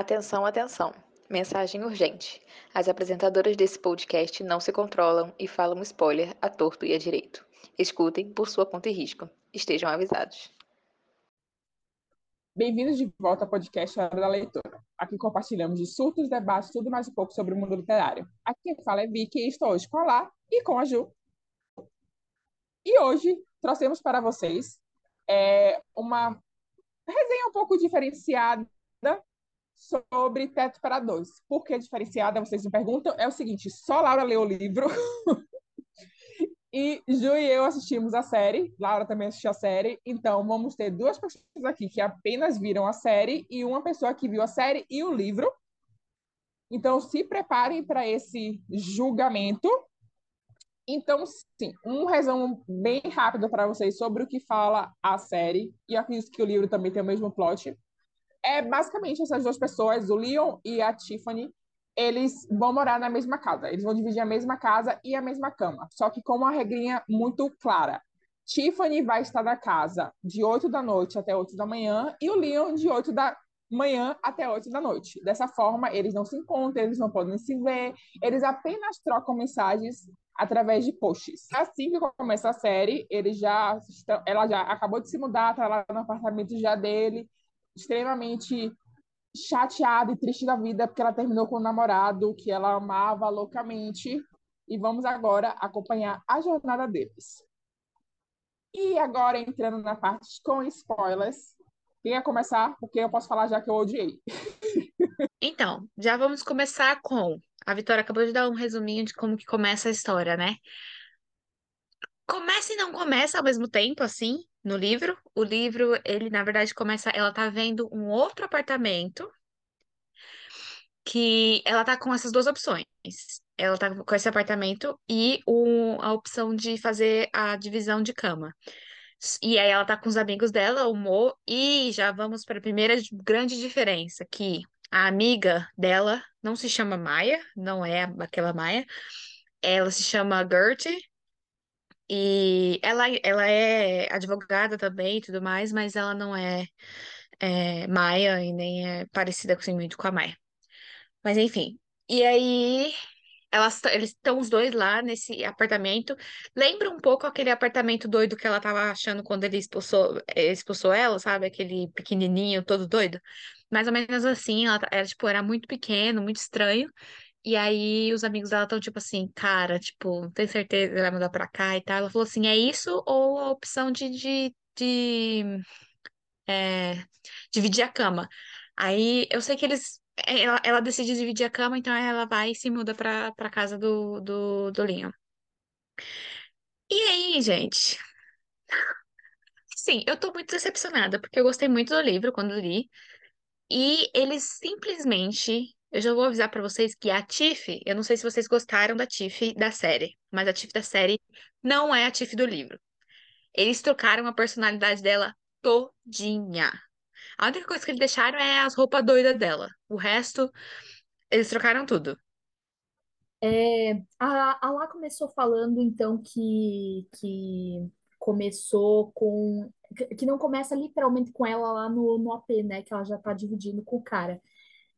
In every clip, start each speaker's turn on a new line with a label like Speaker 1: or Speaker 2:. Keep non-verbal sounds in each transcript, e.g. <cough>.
Speaker 1: Atenção, atenção. Mensagem urgente. As apresentadoras desse podcast não se controlam e falam spoiler a torto e a direito. Escutem por sua conta e risco. Estejam avisados.
Speaker 2: Bem-vindos de volta ao podcast Hora da Leitura. Aqui compartilhamos de surtos, debates, tudo mais um pouco sobre o mundo literário. Aqui quem fala é Vicky e estou hoje com a Lá e com a Ju. E hoje trouxemos para vocês é, uma resenha um pouco diferenciada sobre Teto para Dois. Por que diferenciada? Vocês me perguntam. É o seguinte: só Laura leu o livro. <laughs> e Ju e eu assistimos a série. Laura também assistiu a série. Então, vamos ter duas pessoas aqui que apenas viram a série e uma pessoa que viu a série e o livro. Então, se preparem para esse julgamento. Então, sim, um resumo bem rápido para vocês sobre o que fala a série. E acredito que o livro também tem o mesmo plot é basicamente essas duas pessoas, o Leon e a Tiffany, eles vão morar na mesma casa. Eles vão dividir a mesma casa e a mesma cama. Só que com uma regrinha muito clara. Tiffany vai estar na casa de 8 da noite até 8 da manhã e o Leon de 8 da manhã até 8 da noite. Dessa forma, eles não se encontram, eles não podem se ver, eles apenas trocam mensagens através de posts. Assim que começa a série, ele já ela já acabou de se mudar, tá lá no apartamento já dele, extremamente chateada e triste da vida porque ela terminou com o namorado que ela amava loucamente. E vamos agora acompanhar a jornada deles. E agora entrando na parte com spoilers. Quem ia começar? Porque eu posso falar já que eu odiei. <laughs>
Speaker 3: Então, já vamos começar com. A Vitória acabou de dar um resuminho de como que começa a história, né? Começa e não começa ao mesmo tempo, assim no livro. O livro, ele na verdade começa, ela tá vendo um outro apartamento que ela tá com essas duas opções. Ela tá com esse apartamento e a opção de fazer a divisão de cama. E aí ela tá com os amigos dela, o Mo, e já vamos para a primeira grande diferença, que a amiga dela não se chama Maia, não é aquela Maia, ela se chama Gertie, e ela, ela é advogada também e tudo mais, mas ela não é, é Maia e nem é parecida assim, muito com a Maia. Mas enfim. E aí elas, eles estão os dois lá nesse apartamento. Lembra um pouco aquele apartamento doido que ela tava achando quando ele expulsou, expulsou ela, sabe? Aquele pequenininho, todo doido. Mais ou menos assim, ela era, tipo, era muito pequeno, muito estranho. E aí os amigos dela estão tipo assim, cara, tipo, tem certeza que vai mudar pra cá e tal. Ela falou assim, é isso ou a opção de, de, de é, dividir a cama? Aí eu sei que eles. Ela, ela decide dividir a cama, então ela vai e se muda pra, pra casa do, do, do Leon. E aí, gente? Sim, eu tô muito decepcionada, porque eu gostei muito do livro quando li. E eles simplesmente eu já vou avisar para vocês que a Tiff, eu não sei se vocês gostaram da Tiff da série, mas a Tiff da série não é a Tiff do livro. Eles trocaram a personalidade dela todinha. A única coisa que eles deixaram é as roupas doidas dela. O resto, eles trocaram tudo.
Speaker 4: É, a, a Lá começou falando, então, que, que começou com. Que não começa literalmente com ela lá no, no AP, né? Que ela já tá dividindo com o cara.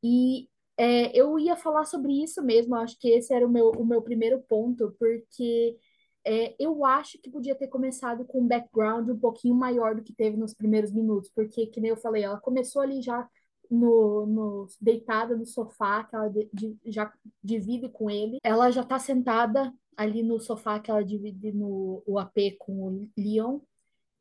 Speaker 4: E é, eu ia falar sobre isso mesmo, acho que esse era o meu, o meu primeiro ponto, porque é, eu acho que podia ter começado com um background um pouquinho maior do que teve nos primeiros minutos, porque, que nem eu falei, ela começou ali já no, no deitada no sofá, que ela de, de, já divide com ele, ela já tá sentada ali no sofá que ela divide no o AP com o Leon,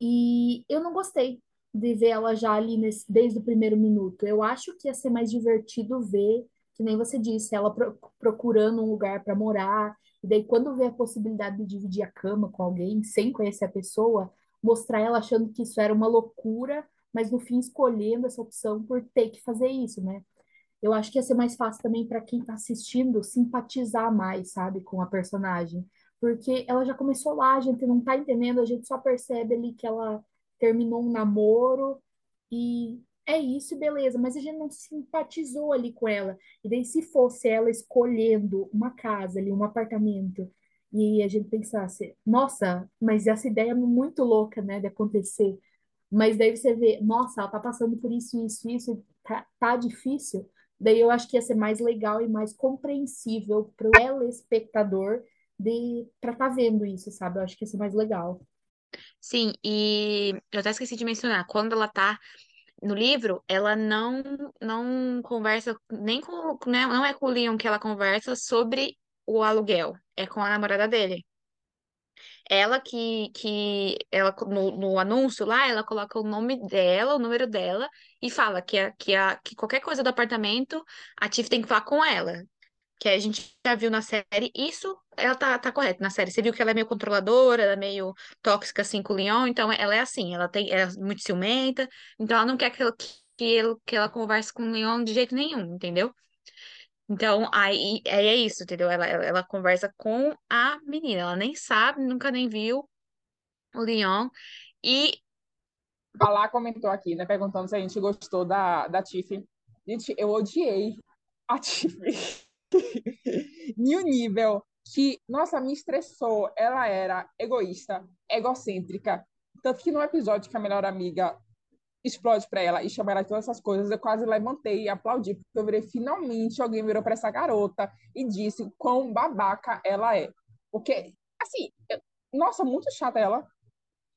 Speaker 4: e eu não gostei de ver ela já ali nesse, desde o primeiro minuto. Eu acho que ia ser mais divertido ver, que nem você disse, ela pro, procurando um lugar para morar, e daí quando vê a possibilidade de dividir a cama com alguém sem conhecer a pessoa, mostrar ela achando que isso era uma loucura, mas no fim escolhendo essa opção por ter que fazer isso, né? Eu acho que ia ser mais fácil também para quem está assistindo simpatizar mais, sabe, com a personagem. Porque ela já começou lá, a gente não está entendendo, a gente só percebe ali que ela terminou um namoro e é isso, beleza, mas a gente não simpatizou ali com ela. E daí, se fosse ela escolhendo uma casa ali, um apartamento, e a gente pensasse, nossa, mas essa ideia é muito louca, né, de acontecer. Mas daí você vê, nossa, ela tá passando por isso, isso, isso, tá, tá difícil. Daí eu acho que ia ser mais legal e mais compreensível para o telespectador de para tá vendo isso, sabe? Eu acho que ia ser mais legal.
Speaker 3: Sim, e eu até esqueci de mencionar, quando ela tá no livro, ela não não conversa nem com, né, não é com o Leon que ela conversa sobre o aluguel, é com a namorada dele. Ela que, que ela no, no anúncio lá, ela coloca o nome dela, o número dela e fala que, a, que, a, que qualquer coisa do apartamento, a Tiff tem que falar com ela. Que a gente já viu na série, isso ela tá, tá correta na série. Você viu que ela é meio controladora, ela é meio tóxica assim com o Leon, então ela é assim, ela tem, ela é muito ciumenta, então ela não quer que, ela, que, que ela converse com o Leon de jeito nenhum, entendeu? Então, aí, aí é isso, entendeu? Ela, ela, ela conversa com a menina, ela nem sabe, nunca nem viu o Leon. E.
Speaker 2: A Lá comentou aqui, né? Perguntando se a gente gostou da, da Tiffy. Gente, eu odiei a Tiffy. <laughs> em um nível que, nossa, me estressou. Ela era egoísta, egocêntrica. Tanto que no episódio que a melhor amiga explode para ela e chama ela de todas essas coisas, eu quase levantei e aplaudi, porque eu virei, finalmente alguém virou para essa garota e disse quão babaca ela é. Porque, assim, eu, nossa, muito chata ela.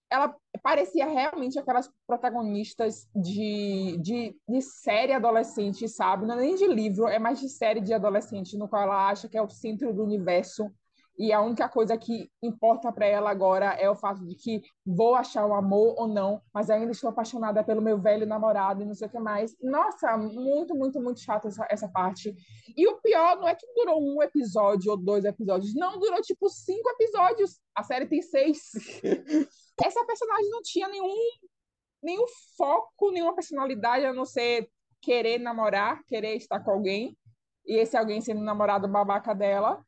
Speaker 2: Ela parecia realmente aquelas protagonistas de, de, de série adolescente, sabe? Não é nem de livro, é mais de série de adolescente, no qual ela acha que é o centro do universo e a única coisa que importa para ela agora é o fato de que vou achar o amor ou não, mas ainda estou apaixonada pelo meu velho namorado e não sei o que mais. Nossa, muito, muito, muito chata essa, essa parte. E o pior não é que durou um episódio ou dois episódios, não, durou tipo cinco episódios. A série tem seis. <laughs> essa personagem não tinha nenhum, nenhum foco, nenhuma personalidade, a não ser querer namorar, querer estar com alguém. E esse alguém sendo namorado babaca dela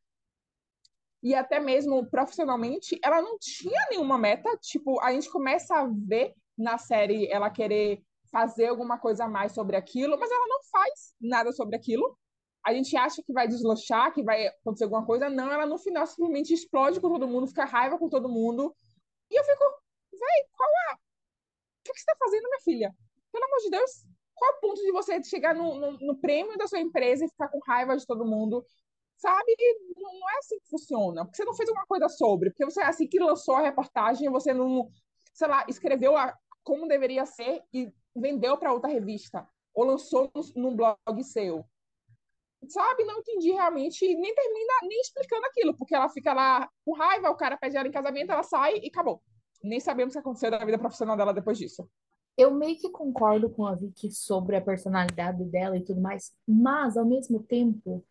Speaker 2: e até mesmo profissionalmente, ela não tinha nenhuma meta. Tipo, a gente começa a ver na série ela querer fazer alguma coisa a mais sobre aquilo, mas ela não faz nada sobre aquilo. A gente acha que vai deslanchar, que vai acontecer alguma coisa. Não, ela no final simplesmente explode com todo mundo, fica raiva com todo mundo. E eu fico, véi, qual? O que, que você está fazendo, minha filha? Pelo amor de Deus, qual o ponto de você chegar no, no, no, prêmio da sua empresa e ficar com raiva de todo mundo? Sabe? Não é assim que funciona. Porque você não fez alguma coisa sobre. Porque você, assim que lançou a reportagem, você não, sei lá, escreveu a, como deveria ser e vendeu para outra revista. Ou lançou num blog seu. Sabe? Não entendi realmente. Nem termina nem explicando aquilo. Porque ela fica lá com raiva, o cara pede ela em casamento, ela sai e acabou. Nem sabemos o que aconteceu da vida profissional dela depois disso.
Speaker 4: Eu meio que concordo com a Vicky sobre a personalidade dela e tudo mais, mas ao mesmo tempo,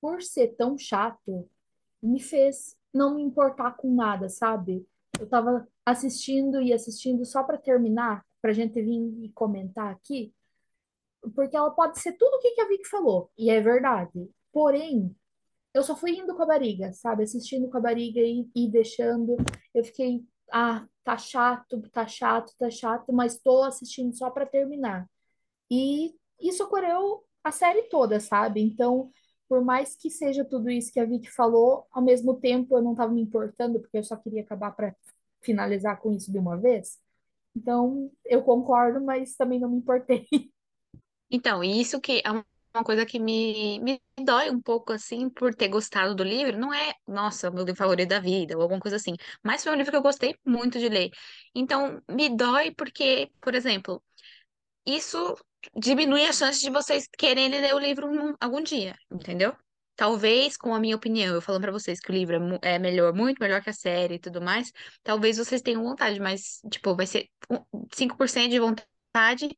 Speaker 4: por ser tão chato, me fez não me importar com nada, sabe? Eu tava assistindo e assistindo só para terminar, pra gente vir e comentar aqui, porque ela pode ser tudo o que a Vicky falou, e é verdade. Porém, eu só fui indo com a barriga, sabe? Assistindo com a barriga e, e deixando. Eu fiquei, ah, tá chato, tá chato, tá chato, mas tô assistindo só para terminar. E isso ocorreu a série toda, sabe? Então, por mais que seja tudo isso que a Vicky falou, ao mesmo tempo eu não estava me importando, porque eu só queria acabar para finalizar com isso de uma vez. Então, eu concordo, mas também não me importei.
Speaker 3: Então, isso que é uma coisa que me, me dói um pouco, assim, por ter gostado do livro. Não é, nossa, meu livro favorito da vida, ou alguma coisa assim. Mas foi um livro que eu gostei muito de ler. Então, me dói porque, por exemplo, isso diminui a chance de vocês quererem ler o livro algum dia, entendeu? Talvez, com a minha opinião, eu falando pra vocês que o livro é, é melhor, muito melhor que a série e tudo mais, talvez vocês tenham vontade, mas, tipo, vai ser 5% de vontade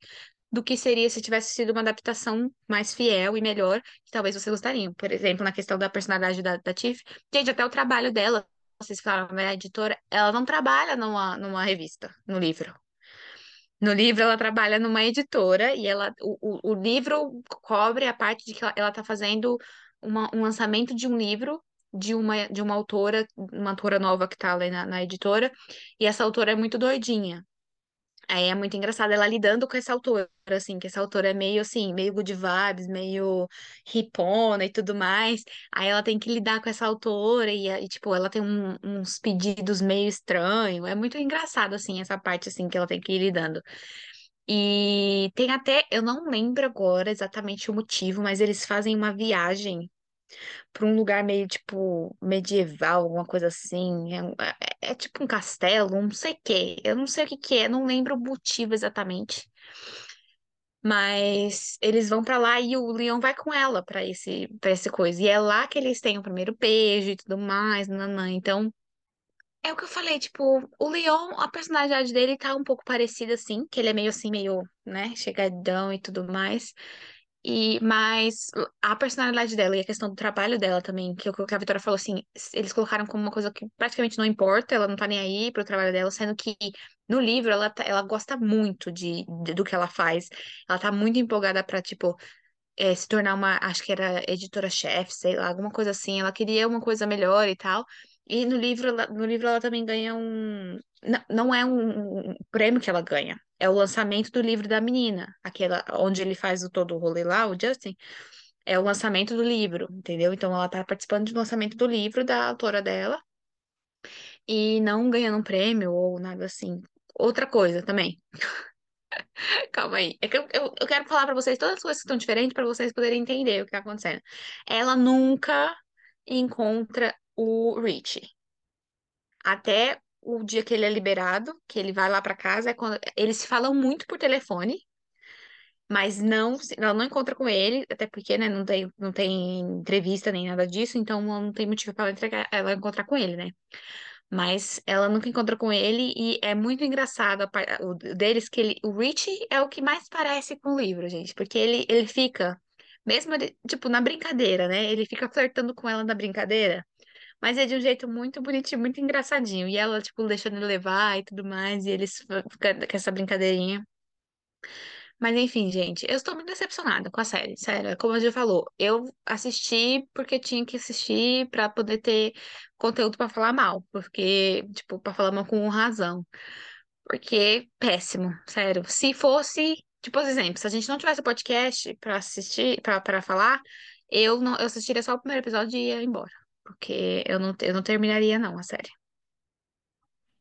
Speaker 3: do que seria se tivesse sido uma adaptação mais fiel e melhor, que talvez vocês gostariam. Por exemplo, na questão da personalidade da, da Tiff. Gente, até o trabalho dela, vocês falaram, né, a editora, ela não trabalha numa, numa revista, no livro. No livro, ela trabalha numa editora e ela, o, o, livro cobre a parte de que ela está fazendo uma, um lançamento de um livro de uma, de uma autora, uma autora nova que está ali na, na editora, e essa autora é muito doidinha. Aí é muito engraçado ela lidando com essa autora, assim, que essa autora é meio assim, meio good vibes, meio hipona e tudo mais. Aí ela tem que lidar com essa autora e, e tipo, ela tem um- uns pedidos meio estranhos. É muito engraçado, assim, essa parte, assim, que ela tem que ir lidando. E tem até, eu não lembro agora exatamente o motivo, mas eles fazem uma viagem para um lugar meio tipo medieval, alguma coisa assim. É, é- é tipo um castelo, não sei o quê. Eu não sei o que que é, não lembro o motivo exatamente. Mas eles vão pra lá e o Leon vai com ela pra esse para esse coisa. E é lá que eles têm o primeiro beijo e tudo mais, nanã. Então, é o que eu falei, tipo, o Leon, a personalidade dele tá um pouco parecida assim, que ele é meio assim, meio, né, chegadão e tudo mais. E, mas a personalidade dela e a questão do trabalho dela também, que é o que a Vitória falou assim, eles colocaram como uma coisa que praticamente não importa, ela não tá nem aí pro trabalho dela, sendo que no livro ela, tá- ela gosta muito de, de- do que ela faz. Ela tá muito empolgada pra, tipo, é, se tornar uma, acho que era editora-chefe, sei lá, alguma coisa assim. Ela queria uma coisa melhor e tal. E no livro, no livro ela também ganha um. Não, não é um prêmio que ela ganha, é o lançamento do livro da menina, aquela onde ele faz o todo o rolê lá, o Justin. É o lançamento do livro, entendeu? Então ela tá participando do lançamento do livro da autora dela e não ganhando um prêmio ou nada assim. Outra coisa também. <laughs> Calma aí. É que eu, eu, eu quero falar pra vocês todas as coisas que estão diferentes pra vocês poderem entender o que tá acontecendo. Ela nunca encontra o Richie. Até o dia que ele é liberado, que ele vai lá pra casa, é quando eles se falam muito por telefone, mas não, ela não encontra com ele, até porque, né, não tem, não tem entrevista nem nada disso, então não tem motivo pra ela, ela encontrar com ele, né? Mas ela nunca encontra com ele e é muito engraçado a o deles que ele, o Richie é o que mais parece com o livro, gente, porque ele, ele fica, mesmo ele, tipo, na brincadeira, né? Ele fica flertando com ela na brincadeira, mas é de um jeito muito bonitinho, muito engraçadinho. E ela, tipo, deixando ele levar e tudo mais, e eles ficam com essa brincadeirinha. Mas enfim, gente, eu estou muito decepcionada com a série, sério. Como a gente falou, eu assisti porque tinha que assistir pra poder ter conteúdo pra falar mal, porque, tipo, pra falar mal com razão. Porque péssimo, sério. Se fosse, tipo, por exemplo, se a gente não tivesse podcast pra assistir, para falar, eu não eu assistiria só o primeiro episódio e ia embora, porque eu não eu não terminaria não a série.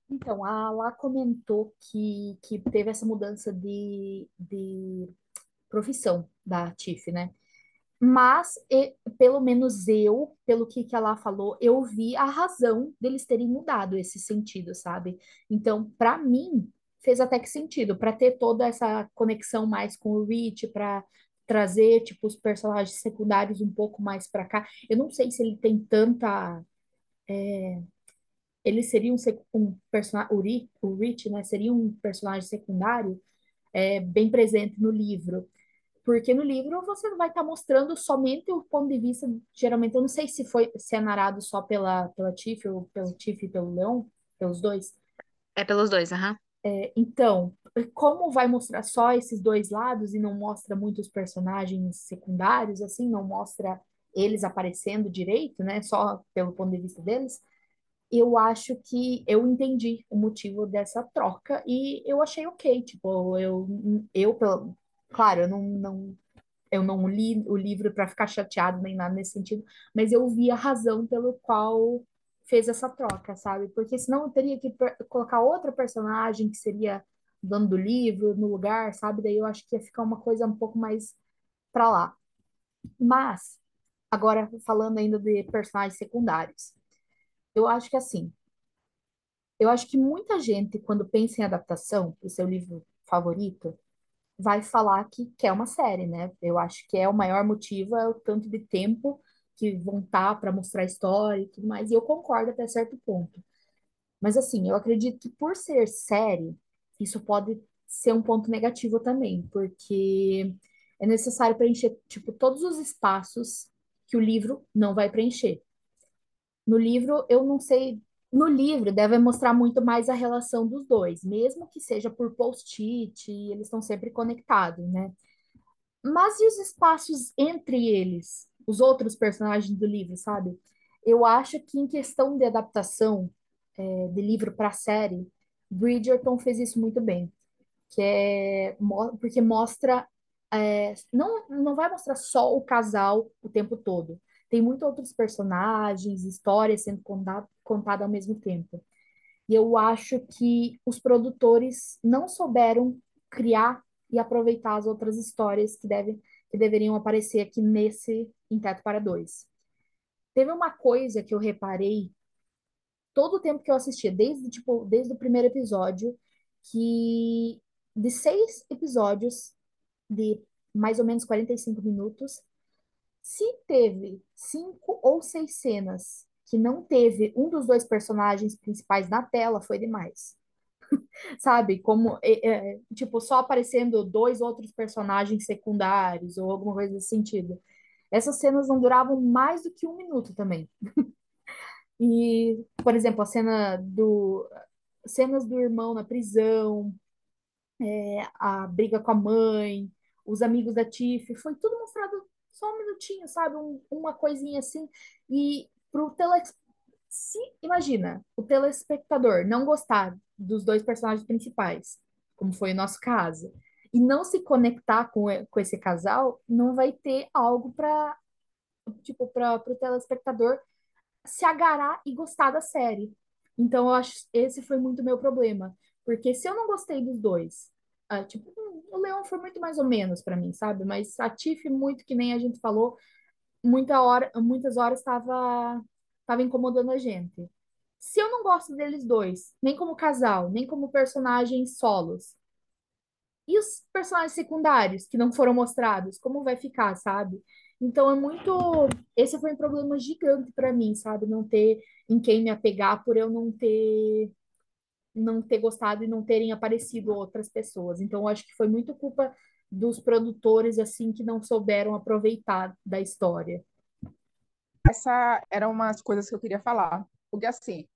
Speaker 4: Então, a Lá comentou que, que teve essa mudança de, de profissão da Tiff, né? Mas, e- pelo menos eu, pelo que, que ela falou, eu vi a razão deles terem mudado esse sentido, sabe? Então, para mim, fez até que sentido, para ter toda essa conexão mais com o Rich, para trazer, tipo, os personagens secundários um pouco mais para cá. Eu não sei se ele tem tanta. Ele seria um, um personagem. O Ri- o Rich, né? Seria um personagem secundário é, bem presente no livro. Porque no livro você vai estar mostrando somente o ponto de vista, geralmente, eu não sei se foi se é narrado só pela, pela Tiff ou pelo Tiff e pelo Leon, pelos dois.
Speaker 3: É pelos dois, aham.
Speaker 4: É, então, como vai mostrar só esses dois lados e não mostra muitos personagens secundários, assim, não mostra eles aparecendo direito, né? Só pelo ponto de vista deles, eu acho que eu entendi o motivo dessa troca e eu achei ok, tipo, eu, eu pelo, claro, eu não, não eu não li o livro para ficar chateado nem nada nesse sentido, mas eu vi a razão pelo qual fez essa troca, sabe? Porque senão eu teria que colocar outra personagem que seria dono do livro no lugar, sabe? Daí eu acho que ia ficar uma coisa um pouco mais pra lá. Mas, agora falando ainda de personagens secundários, eu acho que assim, eu acho que muita gente, quando pensa em adaptação do seu livro favorito, vai falar que quer uma série, né? Eu acho que é o maior motivo, é o tanto de tempo que vão estar para mostrar a história e tudo mais. E eu concordo até certo ponto. Mas assim, eu acredito que por ser série, isso pode ser um ponto negativo também, porque é necessário preencher, tipo, todos os espaços que o livro não vai preencher. No livro, eu não sei. No livro, deve mostrar muito mais a relação dos dois, mesmo que seja por post-it, eles estão sempre conectados, né? Mas e os espaços entre eles, os outros personagens do livro, sabe? Eu acho que em questão de adaptação é, de livro para série, Bridgerton fez isso muito bem, que é porque mostra é, não não vai mostrar só o casal o tempo todo. Tem muitos outros personagens, histórias sendo contada contada ao mesmo tempo. E eu acho que os produtores não souberam criar e aproveitar as outras histórias que, deve, que deveriam aparecer aqui nesse Em Teto para Dois. Teve uma coisa que eu reparei todo o tempo que eu assistia, desde, tipo, desde o primeiro episódio, que de seis episódios de mais ou menos 45 minutos, se teve cinco ou seis cenas que não teve um dos dois personagens principais na tela, foi demais. <laughs> Sabe? Como, é, é, tipo, só aparecendo dois outros personagens secundários ou alguma coisa nesse sentido. Essas cenas não duravam mais do que um minuto também. <laughs> E, por exemplo, a cena do cenas do irmão na prisão, é, a briga com a mãe, os amigos da Tiff, foi tudo mostrado só um minutinho, sabe? Um, uma coisinha assim. E pro tele... Imagina, o telespectador não gostar dos dois personagens principais, como foi o nosso caso, e não se conectar com, com esse casal, não vai ter algo para tipo, para o telespectador se agarrar e gostar da série. Então, eu acho esse foi muito meu problema. Porque se eu não gostei dos dois, ah, tipo, o Leão foi muito mais ou menos para mim, sabe? Mas a Tiff, muito que nem a gente falou, muita hora, muitas horas estava tava incomodando a gente. Se eu não gosto deles dois, nem como casal, nem como personagens solos, e os personagens secundários que não foram mostrados, como vai ficar, sabe? Então é muito. Esse foi um problema gigante para mim, sabe? Não ter em quem me apegar por eu não ter não ter gostado e não terem aparecido outras pessoas. Então eu acho que foi muito culpa dos produtores assim que não souberam aproveitar da história.
Speaker 2: Essa era umas coisas que eu queria falar, porque assim,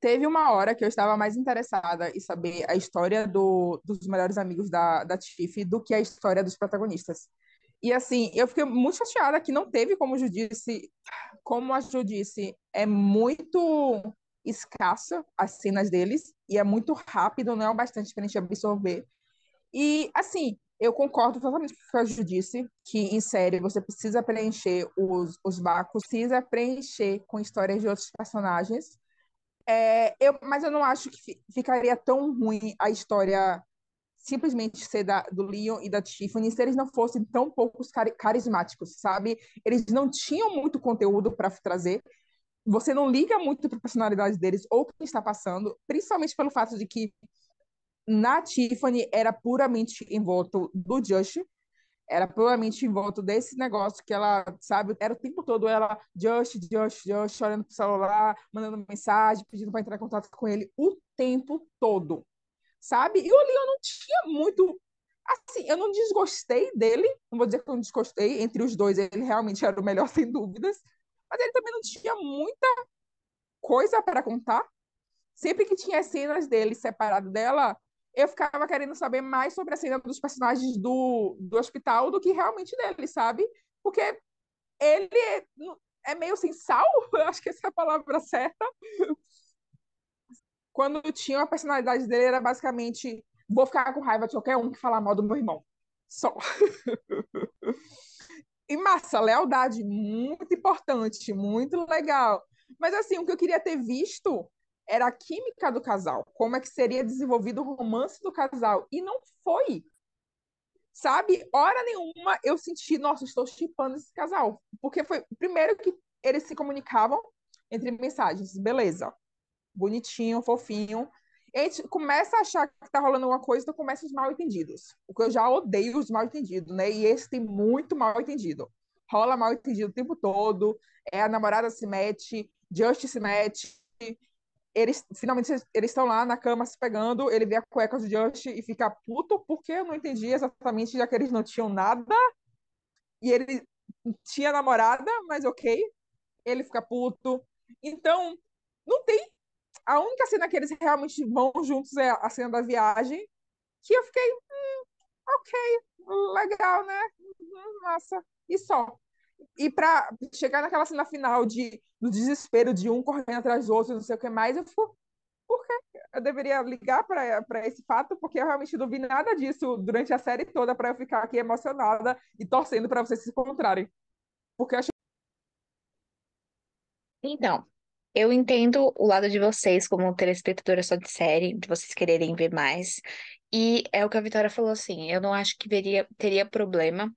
Speaker 2: teve uma hora que eu estava mais interessada em saber a história do, dos melhores amigos da, da Tiff do que a história dos protagonistas. E assim, eu fiquei muito chateada que não teve, como a Ju disse, como a Ju disse, é muito escassa as cenas deles e é muito rápido, não é o bastante para a gente absorver. E assim, eu concordo totalmente com o que a Ju disse, que em série você precisa preencher os, os bacos, precisa preencher com histórias de outros personagens. É, eu, mas eu não acho que ficaria tão ruim a história simplesmente ser da, do Leon e da Tiffany se eles não fossem tão poucos carismáticos, sabe? Eles não tinham muito conteúdo para trazer. Você não liga muito para a personalidade deles ou o que está passando, principalmente pelo fato de que na Tiffany era puramente em volta do Josh, era puramente em volta desse negócio que ela, sabe, era o tempo todo ela, Josh, Josh, Josh, olhando pro celular, mandando mensagem, pedindo para entrar em contato com ele o tempo todo sabe? E o Leon não tinha muito. Assim, eu não desgostei dele, não vou dizer que eu não desgostei, entre os dois ele realmente era o melhor, <laughs> sem dúvidas, mas ele também não tinha muita coisa para contar. Sempre que tinha cenas dele separado dela, eu ficava querendo saber mais sobre a cena dos personagens do, do hospital do que realmente dele, sabe? Porque ele é, é meio sem sal, <laughs> eu acho que essa é a palavra certa, quando tinha a personalidade dele, era basicamente: vou ficar com raiva de qualquer um que falar mal do meu irmão. Só. <laughs> e massa, lealdade, muito importante, muito legal. Mas assim, o que eu queria ter visto era a química do casal, como é que seria desenvolvido o romance do casal. E não foi. Sabe? Hora nenhuma eu senti, nossa, estou chipando esse casal. Porque foi, primeiro, que eles se comunicavam entre mensagens, beleza bonitinho, fofinho. a gente começa a achar que tá rolando alguma coisa, então começa os mal entendidos. O que eu já odeio os mal entendidos, né? E esse tem muito mal entendido. Rola mal entendido o tempo todo, é a namorada se mete, Just se mete, eles finalmente eles estão lá na cama se pegando, ele vê a cueca do Just e fica puto porque eu não entendi exatamente, já que eles não tinham nada. E ele tinha namorada, mas ok. Ele fica puto. Então, não tem a única cena que eles realmente vão juntos é a cena da viagem, que eu fiquei, hum, ok, legal, né? Hum, massa. E só. E para chegar naquela cena final de, do desespero de um correndo atrás do outro, não sei o que mais, eu fico, por quê? Eu deveria ligar para esse fato, porque eu realmente não vi nada disso durante a série toda para eu ficar aqui emocionada e torcendo para vocês se encontrarem. Porque eu acho.
Speaker 3: Então, eu entendo o lado de vocês como telespectadora só de série, de vocês quererem ver mais. E é o que a Vitória falou assim, eu não acho que veria, teria problema.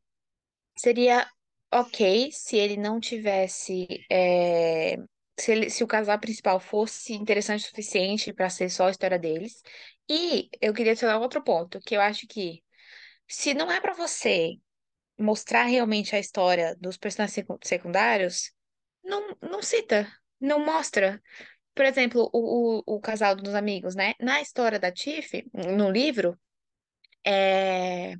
Speaker 3: Seria ok se ele não tivesse. é, se, ele- se o casal principal fosse interessante o suficiente para ser só a história deles. E eu queria adicionar outro ponto, que eu acho que se não é para você mostrar realmente a história dos personagens secu- secundários, não, não cita, não mostra. Por exemplo, o, o, o casal dos amigos, né? Na história da Tiff, no livro, é,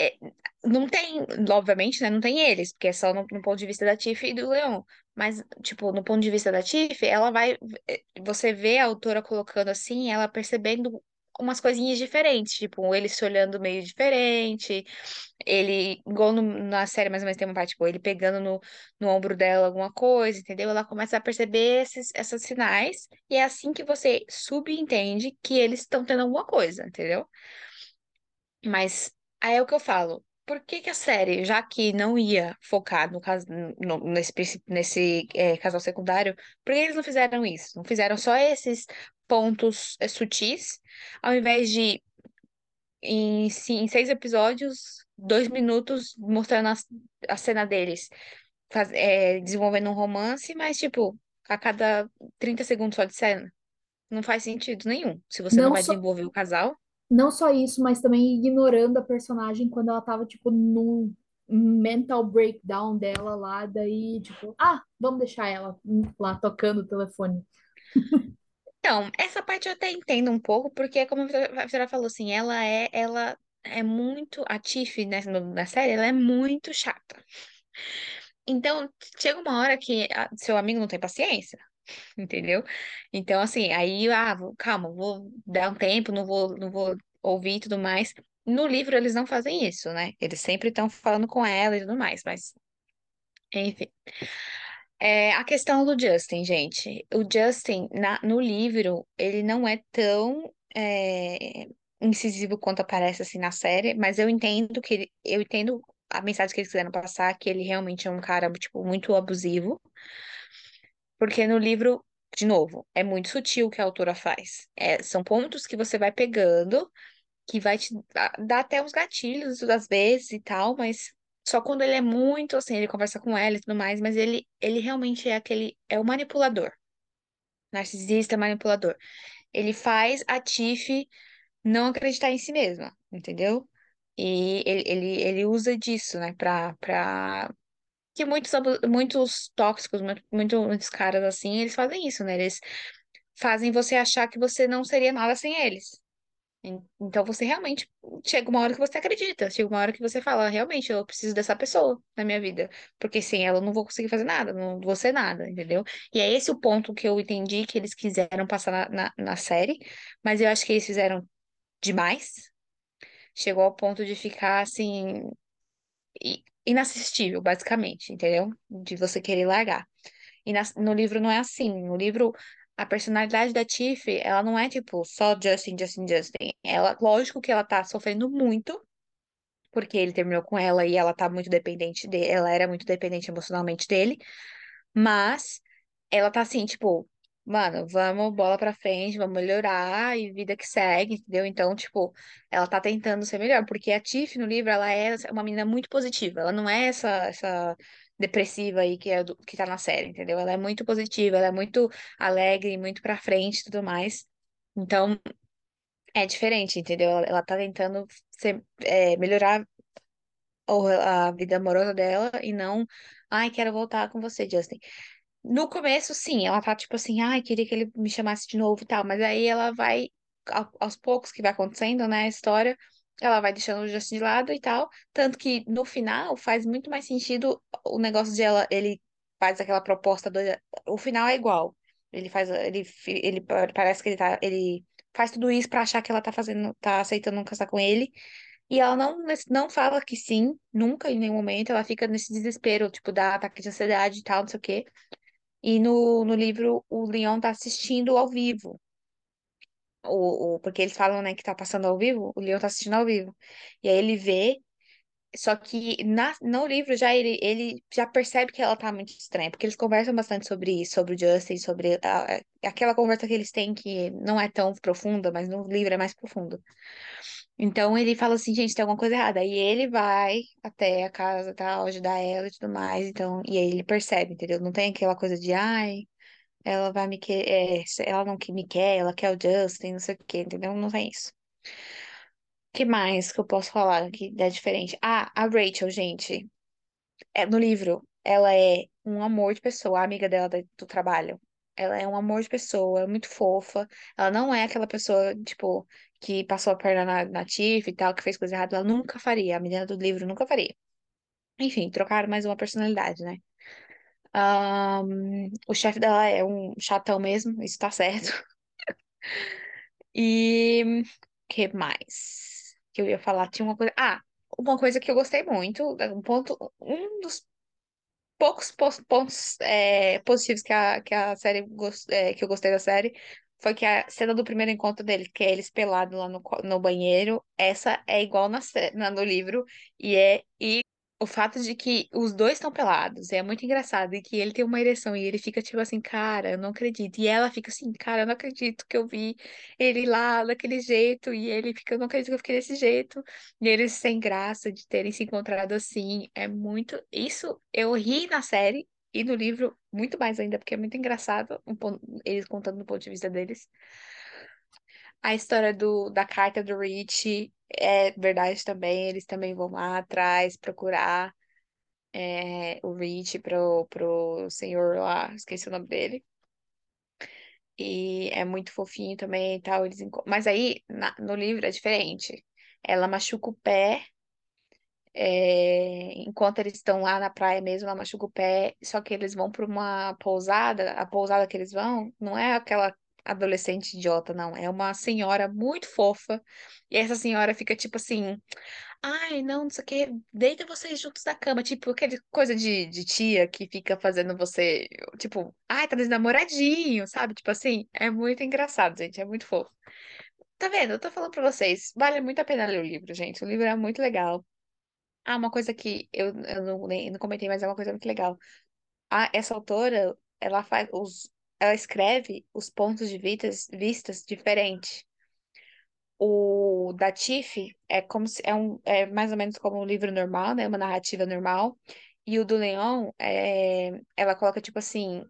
Speaker 3: é, não tem, obviamente, né? Não tem eles, porque é só no, no ponto de vista da Tiff e do Leon. Mas, tipo, no ponto de vista da Tiff, ela vai. é, Você vê a autora colocando assim, ela percebendo umas coisinhas diferentes, tipo, ele se olhando meio diferente, ele, igual no- na série, mais ou menos tem uma parte, tipo, ele pegando no, no ombro dela alguma coisa, entendeu? Ela começa a perceber esses, esses sinais, e é assim que você subentende que eles estão tendo alguma coisa, entendeu? Mas aí é o que eu falo. Por que que a série, já que não ia focar no, cas- no- nesse, nesse é, casal secundário, por que eles não fizeram isso? Não fizeram só esses pontos é, sutis, ao invés de, em, em seis episódios, dois minutos mostrando a, a cena deles, faz- é, desenvolvendo um romance, mas, tipo, a cada 30 segundos só de cena. Não faz sentido nenhum. Se você não
Speaker 4: Não
Speaker 3: vai
Speaker 4: só,
Speaker 3: desenvolver o casal.
Speaker 4: Não só isso, mas também ignorando a personagem quando ela tava, tipo, num mental breakdown dela lá, daí, tipo, ah, vamos deixar ela lá tocando o telefone. <laughs>
Speaker 3: Então, essa parte eu até entendo um pouco, porque como a Vitória a Vitória falou assim, ela é, ela é muito, a Tiff, né, na série, ela é muito chata. Então, chega uma hora que a- seu amigo não tem paciência, <laughs> entendeu? Então, assim, aí, ah, calma, vou dar um tempo, não vou, não vou ouvir e tudo mais. No livro, eles não fazem isso, né? Eles sempre estão falando com ela e tudo mais, mas, enfim. É, a questão do Justin, gente. O Justin, na- no livro, ele não é tão é, incisivo quanto aparece assim na série, mas eu entendo que ele, eu entendo a mensagem que eles quiseram passar, que ele realmente é um cara, tipo, muito abusivo, porque no livro, de novo, é muito sutil o que a autora faz. É, são pontos que você vai pegando, que vai te dar, até uns gatilhos às vezes e tal, mas só quando ele é muito assim, ele conversa com ela e tudo mais, mas ele, ele realmente é aquele, é o manipulador, narcisista manipulador. Ele faz a Tiff não acreditar em si mesma, entendeu? E ele, ele, ele usa disso, né, pra, pra... Que muitos, muitos tóxicos, muito, muito- muitos caras assim, eles fazem isso, né? Eles fazem você achar que você não seria nada sem eles. En- Então você realmente chega uma hora que você acredita, chega uma hora que você fala, realmente, eu preciso dessa pessoa na minha vida, porque sem ela eu não vou conseguir fazer nada, não vou ser nada, entendeu? E é esse o ponto que eu entendi que eles quiseram passar na, na, na série, mas eu acho que eles fizeram demais, chegou ao ponto de ficar assim, i- inassistível, basicamente, entendeu? De você querer largar. E na- no livro não é assim. No livro, a personalidade da Tiff, ela não é tipo só Justin, Justin, Justin. Ela, lógico que ela tá sofrendo muito, porque ele terminou com ela e ela tá muito dependente dele, ela era muito dependente emocionalmente dele, mas ela tá assim, tipo, mano, vamos bola pra frente, vamos melhorar e vida que segue, entendeu? Então, tipo, ela tá tentando ser melhor, porque a Tiff no livro, ela é uma menina muito positiva, ela não é essa, essa depressiva aí que é do, que tá na série, entendeu? Ela é muito positiva, ela é muito alegre, muito pra frente e tudo mais. Então, é diferente, entendeu? Ela, ela tá tentando ser, é, melhorar a vida amorosa dela e não, ai, quero voltar com você, Justin. No começo, sim, ela tá tipo assim, ai, queria que ele me chamasse de novo e tal, mas aí ela vai, ao- aos poucos que vai acontecendo, né, a história, ela vai deixando o Justin de lado e tal, tanto que no final faz muito mais sentido o negócio de ela, ele faz aquela proposta do, o final é igual, ele faz, ele, ele pa- parece que ele tá, ele faz tudo isso pra achar que ela tá fazendo, tá aceitando casar com ele, e ela não, não fala que sim, nunca, em nenhum momento, ela fica nesse desespero, tipo, dá ataque de ansiedade e tal, não sei o quê. E no, no livro, o Leon tá assistindo ao vivo. O, o, porque eles falam, né, que tá passando ao vivo, o Leon tá assistindo ao vivo. E aí ele vê Só que na, no livro já ele, ele já percebe que ela tá muito estranha, porque eles conversam bastante sobre isso, sobre o Justin, sobre a- aquela conversa que eles têm que não é tão profunda, mas no livro é mais profundo. Então ele fala assim, gente, tem alguma coisa errada. Aí ele vai até a casa, tal, ajudar ela e tudo mais. Então, e aí ele percebe, entendeu? Não tem aquela coisa de, ai, ela vai me querer, ela não me quer, ela quer o Justin, não sei o quê, entendeu? Não tem isso. Que mais que eu posso falar que é diferente? Ah, a Rachel, gente, é, no livro, ela é um amor de pessoa, a amiga dela do trabalho. Ela é um amor de pessoa, é muito fofa. Ela não é aquela pessoa, tipo, que passou a perna na, na Tiff e tal, que fez coisa errada. Ela nunca faria. A menina do livro nunca faria. Enfim, trocaram mais uma personalidade, né? Ahn, o chefe dela é um chatão mesmo, isso tá certo. <laughs> E que mais que eu ia falar? Tinha uma coisa. Ah, uma coisa que eu gostei muito, um ponto, um dos poucos pontos é, positivos que a, que a série é, que eu gostei da série foi que a cena do primeiro encontro dele, que é eles pelados lá no, no banheiro, essa é igual na, na- no livro, e é o fato de que os dois estão pelados é muito engraçado, e que ele tem uma ereção e ele fica tipo assim, cara, eu não acredito. E ela fica assim, cara, eu não acredito que eu vi ele lá daquele jeito, e ele fica, eu não acredito que eu fiquei desse jeito. E eles sem graça de terem se encontrado assim. É muito. Isso eu ri na série e no livro muito mais ainda, porque é muito engraçado eles contando do ponto de vista deles. A história do, da carta do Rich é verdade também. Eles também vão lá atrás procurar é, o Rich pro, pro senhor lá, esqueci o nome dele. E é muito fofinho também e tal. Eles, mas aí na- no livro é diferente. Ela machuca o pé É, enquanto eles estão lá na praia mesmo, ela machuca o pé, só que eles vão para uma pousada, a pousada que eles vão não é aquela adolescente idiota, não, é uma senhora muito fofa, e essa senhora fica tipo assim, ai, não, não sei o que, deita vocês juntos na cama, tipo, aquela coisa de, de tia que fica fazendo você, tipo, ai, tá namoradinho, sabe? Tipo assim, é muito engraçado, gente, é muito fofo. Tá vendo? Eu tô falando pra vocês, vale muito a pena ler o livro, gente, o livro é muito legal. Ah, uma coisa que eu, eu não, nem, não comentei, mas é uma coisa muito legal. Ah, essa autora, ela faz os, ela escreve os pontos de vistas, vistas diferentes. O da Tiff é como se é um é mais ou menos como um livro normal, né? Uma narrativa normal. E o do Leão é, ela coloca tipo assim,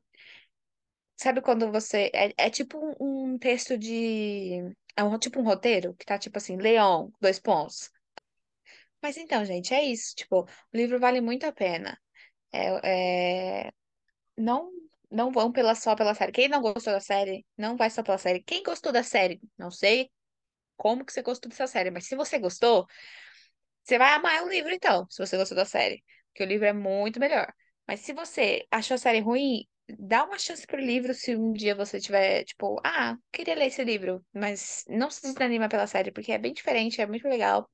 Speaker 3: sabe quando você é, é tipo um, um texto de é um tipo um roteiro que tá tipo assim, Leão, dois pontos. Mas então, gente, é isso. Tipo, o livro vale muito a pena. É, é, não, não vão pela, só pela série. Quem não gostou da série, não vai só pela série. Quem gostou da série, não sei como que você gostou dessa série, mas se você gostou, você vai amar o livro, então, se você gostou da série. Porque o livro é muito melhor. Mas se você achou a série ruim, dá uma chance pro livro se um dia você tiver, tipo, ah, queria ler esse livro, mas não se desanima pela série, porque é bem diferente, é muito legal.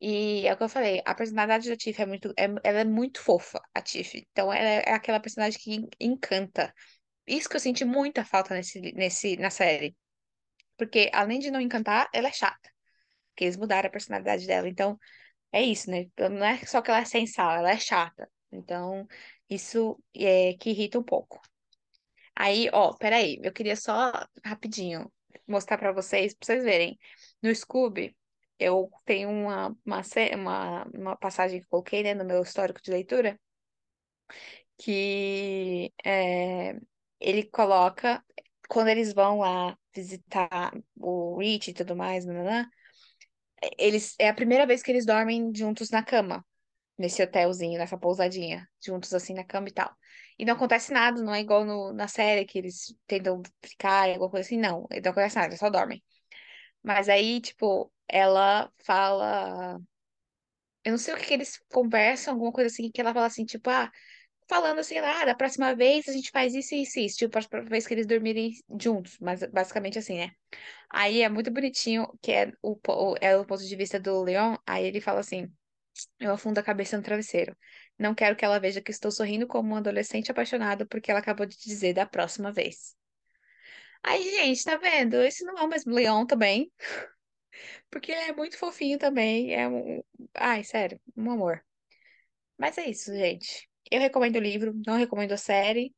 Speaker 3: E é o que eu falei, a personalidade da Tiff é muito, é- ela é muito fofa, a Tiff. Então ela é aquela personagem que en- encanta. Isso que eu senti muita falta nesse, nesse, na série. Porque além de não encantar, ela é chata. Porque eles mudaram a personalidade dela. Então, é isso, né? Não é só que ela é sem sal, ela é chata. Então, isso é que irrita um pouco. Aí, ó, peraí, eu queria só rapidinho mostrar pra vocês, pra vocês verem. No Scooby, eu tenho uma, uma, uma, uma passagem que coloquei, né, no meu histórico de leitura, que é, ele coloca, quando eles vão lá visitar o Rich e tudo mais, nananã, eles, é a primeira vez que eles dormem juntos na cama nesse hotelzinho, nessa pousadinha, juntos assim na cama e tal. E não acontece nada, não é igual no, na série que eles tentam ficar, alguma coisa assim, não. Não acontece nada, eles só dormem. Mas aí, tipo, ela fala. Eu não sei o que que eles conversam, alguma coisa assim, que ela fala assim, tipo, ah, falando assim, ah, da próxima vez a gente faz isso e isso, isso, tipo, a próxima vez que eles dormirem juntos, mas basicamente assim, né? Aí é muito bonitinho, que é o, é o ponto de vista do Leon, aí ele fala assim. Eu afundo a cabeça no travesseiro. Não quero que ela veja que estou sorrindo como um adolescente apaixonado porque ela acabou de dizer da próxima vez. Aí, gente, tá vendo? Esse não é o mesmo Leon também, porque ele é muito fofinho também. É um... Ai, sério, um amor. Mas é isso, gente. Eu recomendo o livro, não recomendo a série.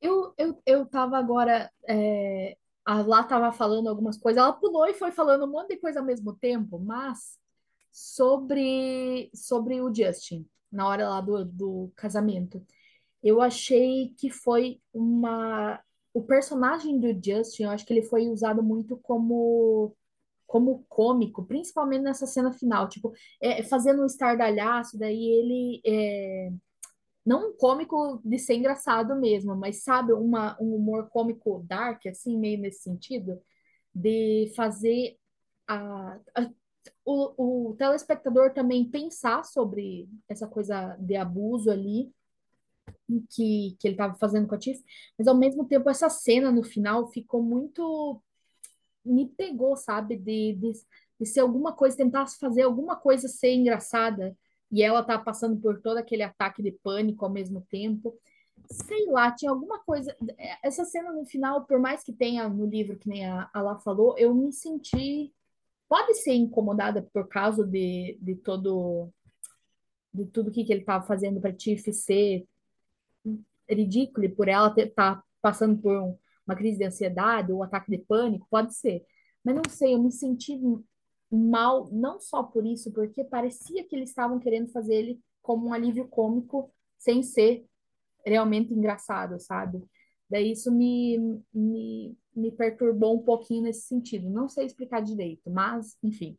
Speaker 4: Eu, eu, eu tava agora. é, a Lá tava falando algumas coisas. Ela pulou e foi falando um monte de coisa ao mesmo tempo, mas sobre, sobre o Justin, na hora lá do, do casamento. Eu achei que foi uma. O personagem do Justin, eu acho que ele foi usado muito como como cômico, principalmente nessa cena final, tipo, é, fazendo um estardalhaço, daí ele é, não um cômico de ser engraçado mesmo, mas sabe, uma, um humor cômico dark, assim, meio nesse sentido, de fazer a, a- o, o telespectador também pensar sobre essa coisa de abuso ali que, que ele estava fazendo com a Tiff, mas ao mesmo tempo essa cena no final ficou muito me pegou, sabe? De, de, de ser alguma coisa, tentar fazer alguma coisa ser engraçada. E ela tá passando por todo aquele ataque de pânico ao mesmo tempo. Sei lá, tinha alguma coisa. Essa cena no final, por mais que tenha no livro, que nem a, a Lá falou, eu me senti. Pode ser incomodada por causa de, de todo. De tudo que, que ele estava fazendo para Tiff ser ridículo, e por ela estar tá passando por um- uma crise de ansiedade ou um ataque de pânico, pode ser. Mas não sei, eu me senti mal, não só por isso, porque parecia que eles estavam querendo fazer ele como um alívio cômico, sem ser realmente engraçado, sabe? Daí isso me, me, me perturbou um pouquinho nesse sentido. Não sei explicar direito, mas, enfim.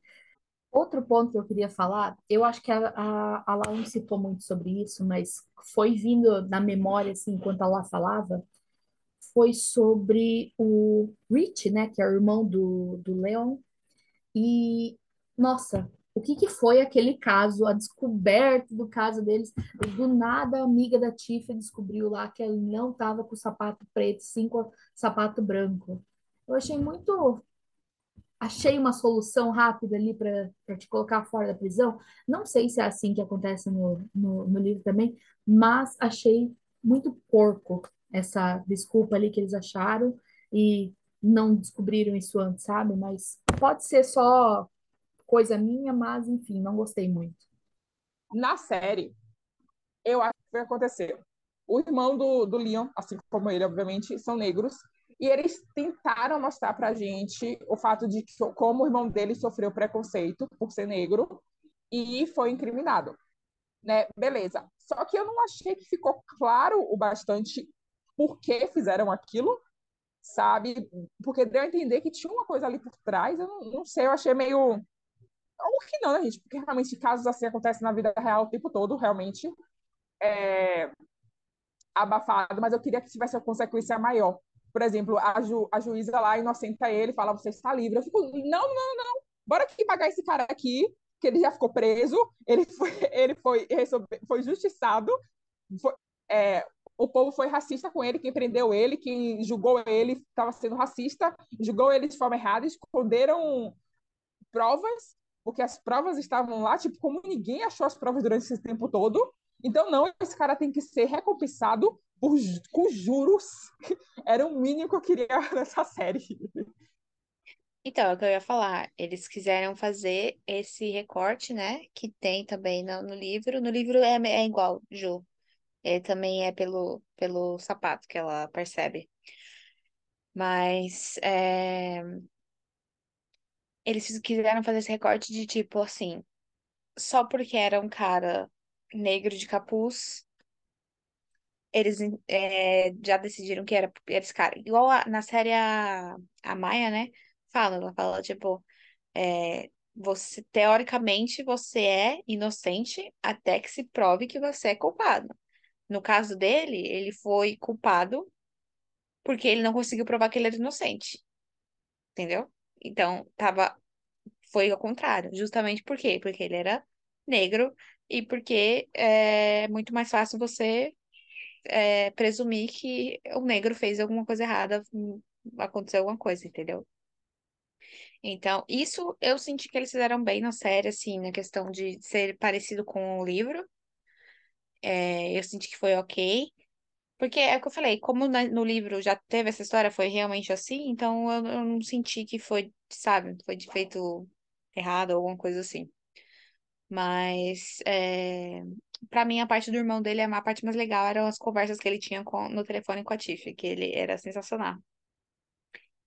Speaker 4: Outro ponto que eu queria falar, eu acho que a, a, a não citou muito sobre isso, mas foi vindo na memória, assim, enquanto a Lá falava, foi sobre o Rich, né, que é o irmão do, do Leon, e, nossa, o que que foi aquele caso, a descoberta do caso deles, do nada a amiga da Tiffany descobriu lá que ele não estava com sapato preto, sim com sapato branco. Eu achei muito achei uma solução rápida ali para te colocar fora da prisão. Não sei se é assim que acontece no, no, no livro também, mas achei muito porco essa desculpa ali que eles acharam e não descobriram isso antes, sabe? Mas pode ser só coisa minha, mas enfim, não gostei muito.
Speaker 2: Na série, eu acho que aconteceu. O irmão do, do Leon, assim como ele, obviamente, são negros. E eles tentaram mostrar pra gente o fato de que, como o irmão dele sofreu preconceito por ser negro e foi incriminado. Né? Beleza. Só que eu não achei que ficou claro o bastante por que fizeram aquilo, sabe? Porque deu a entender que tinha uma coisa ali por trás. Eu não, não sei, eu achei meio. Ou que não, né, gente? Porque realmente casos assim acontecem na vida real o tempo todo, realmente. É... Abafado, mas eu queria que tivesse uma consequência maior. Por exemplo, a, ju, a juíza lá inocenta ele, fala: você está livre. Eu fico: não, não, não, bora aqui pagar esse cara aqui, que ele já ficou preso, ele foi, ele foi, foi justiçado, foi, é, o povo foi racista com ele, quem prendeu ele, quem julgou ele estava sendo racista, julgou ele de forma errada, esconderam provas, porque as provas estavam lá, tipo, como ninguém achou as provas durante esse tempo todo. Então, não, esse cara tem que ser recompensado por, com juros. <laughs> Era o mínimo que eu queria <laughs> nessa série.
Speaker 3: Então, é o que eu ia falar. Eles quiseram fazer esse recorte, né? Que tem também no, no livro. No livro é, é igual, Ju. Ele também é pelo, pelo sapato que ela percebe. Mas é, eles quiseram fazer esse recorte de tipo assim, só porque era um cara negro de capuz, eles é, já decidiram que era esse cara. Igual a- na série a, a Maia, né? Fala, ela fala, tipo, é, você, teoricamente, você é inocente até que se prove que você é culpado. No caso dele, ele foi culpado porque ele não conseguiu provar que ele era inocente. Entendeu? Então, tava, foi ao contrário. Justamente por quê? Porque ele era negro e porque é muito mais fácil você é, presumir que o negro fez alguma coisa errada, hum, aconteceu alguma coisa, entendeu? Então, isso eu senti que eles fizeram bem na série, assim, na questão de ser parecido com o livro. É, eu senti que foi ok. Porque é o que eu falei, como no livro já teve essa história, foi realmente assim, então eu, eu não senti que foi, sabe, foi de feito errado ou alguma coisa assim. Mas é, para mim a parte do irmão dele, a parte mais legal eram as conversas que ele tinha com, no telefone com a Tiff, que ele era sensacional.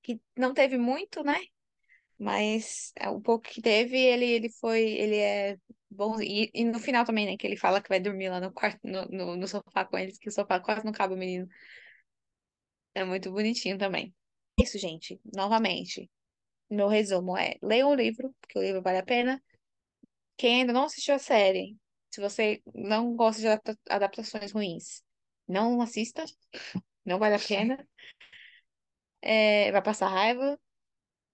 Speaker 3: Que não teve muito, né? Mas é, o pouco que teve, ele, ele foi, ele é bom. E, e no final também, né? Que ele fala que vai dormir lá no quarto, no, no, no sofá com eles, que o sofá quase não cabe o menino. É muito bonitinho também. Isso, gente. Novamente, meu resumo é: leiam o livro, porque o livro vale a pena. Quem ainda não assistiu a série, se você não gosta de adapta- adaptações ruins, não assista, não vale a pena. É, vai passar raiva.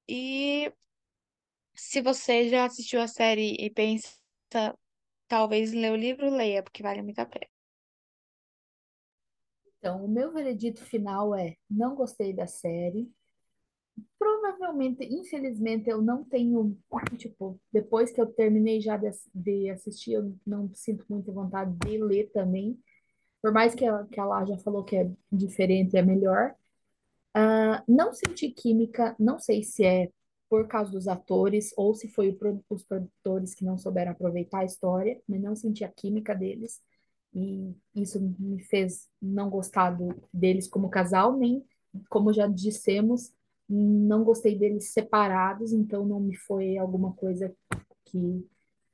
Speaker 3: E se você já assistiu a série e pensa, talvez ler o livro, leia, porque vale muito a pena.
Speaker 4: Então, o meu veredito final é: não gostei da série. Provavelmente, infelizmente, eu não tenho, tipo, depois que eu terminei já de, de assistir, eu não sinto muita vontade de ler também. Por mais que ela, que ela já falou que é diferente, é melhor. Ah, não senti química, não sei se é por causa dos atores ou se foi pro- os produtores que não souberam aproveitar a história, mas não senti a química deles. E isso me fez não gostar do- deles como casal, nem, como já dissemos, não gostei deles separados, então não me foi alguma coisa que,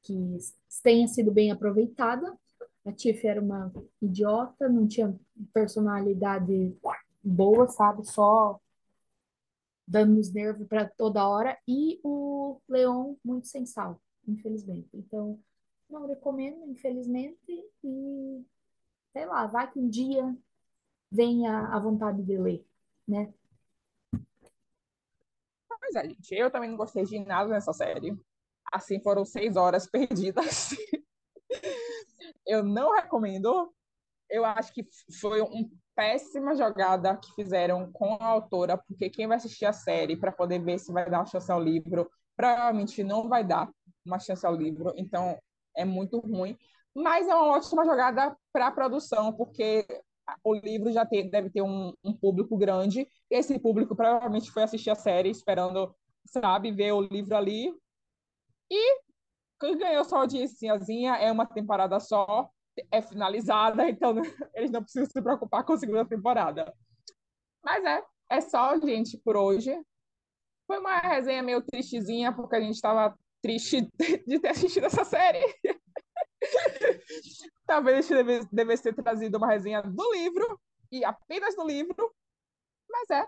Speaker 4: que tenha sido bem aproveitada. A Tiff era uma idiota, não tinha personalidade boa, sabe? Só dando os nervos para toda hora. E o Leon, muito sem sal, infelizmente. Então, não recomendo, infelizmente. E sei lá, vai que um dia venha a vontade de ler, né?
Speaker 2: É, gente. Eu também não gostei de nada nessa série. Assim, foram seis horas <laughs> perdidas. Eu não recomendo. Eu acho que foi uma péssima jogada que fizeram com a autora, porque quem vai assistir a série para poder ver se vai dar uma chance ao livro, provavelmente não vai dar uma chance ao livro, então é muito ruim. Mas é uma ótima jogada para a produção, porque o livro já deve ter um, um público grande, esse público provavelmente foi assistir a série esperando, sabe, ver o livro ali. E quem ganhou só audiênciazinha é uma temporada só, é finalizada, <laughs> então eles não precisam se preocupar com a segunda temporada. Mas é, é só, gente, por hoje. Foi uma resenha meio tristezinha, porque a gente estava triste <laughs> de ter assistido essa série. Talvez deve, devesse ter trazido uma resenha do livro, e apenas do livro, mas é.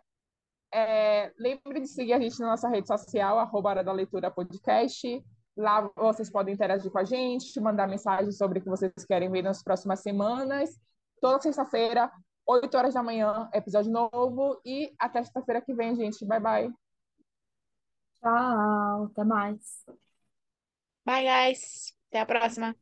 Speaker 2: é lembre de seguir a gente na nossa rede social, arroba Hora da Leitura Podcast. Lá vocês podem interagir com a gente, mandar mensagens sobre o que vocês querem ver nas próximas semanas. Toda sexta-feira, 8 horas da manhã, episódio novo. E até sexta-feira que vem, gente. Bye, bye.
Speaker 4: Tchau, até mais.
Speaker 3: Bye, guys. Até a próxima.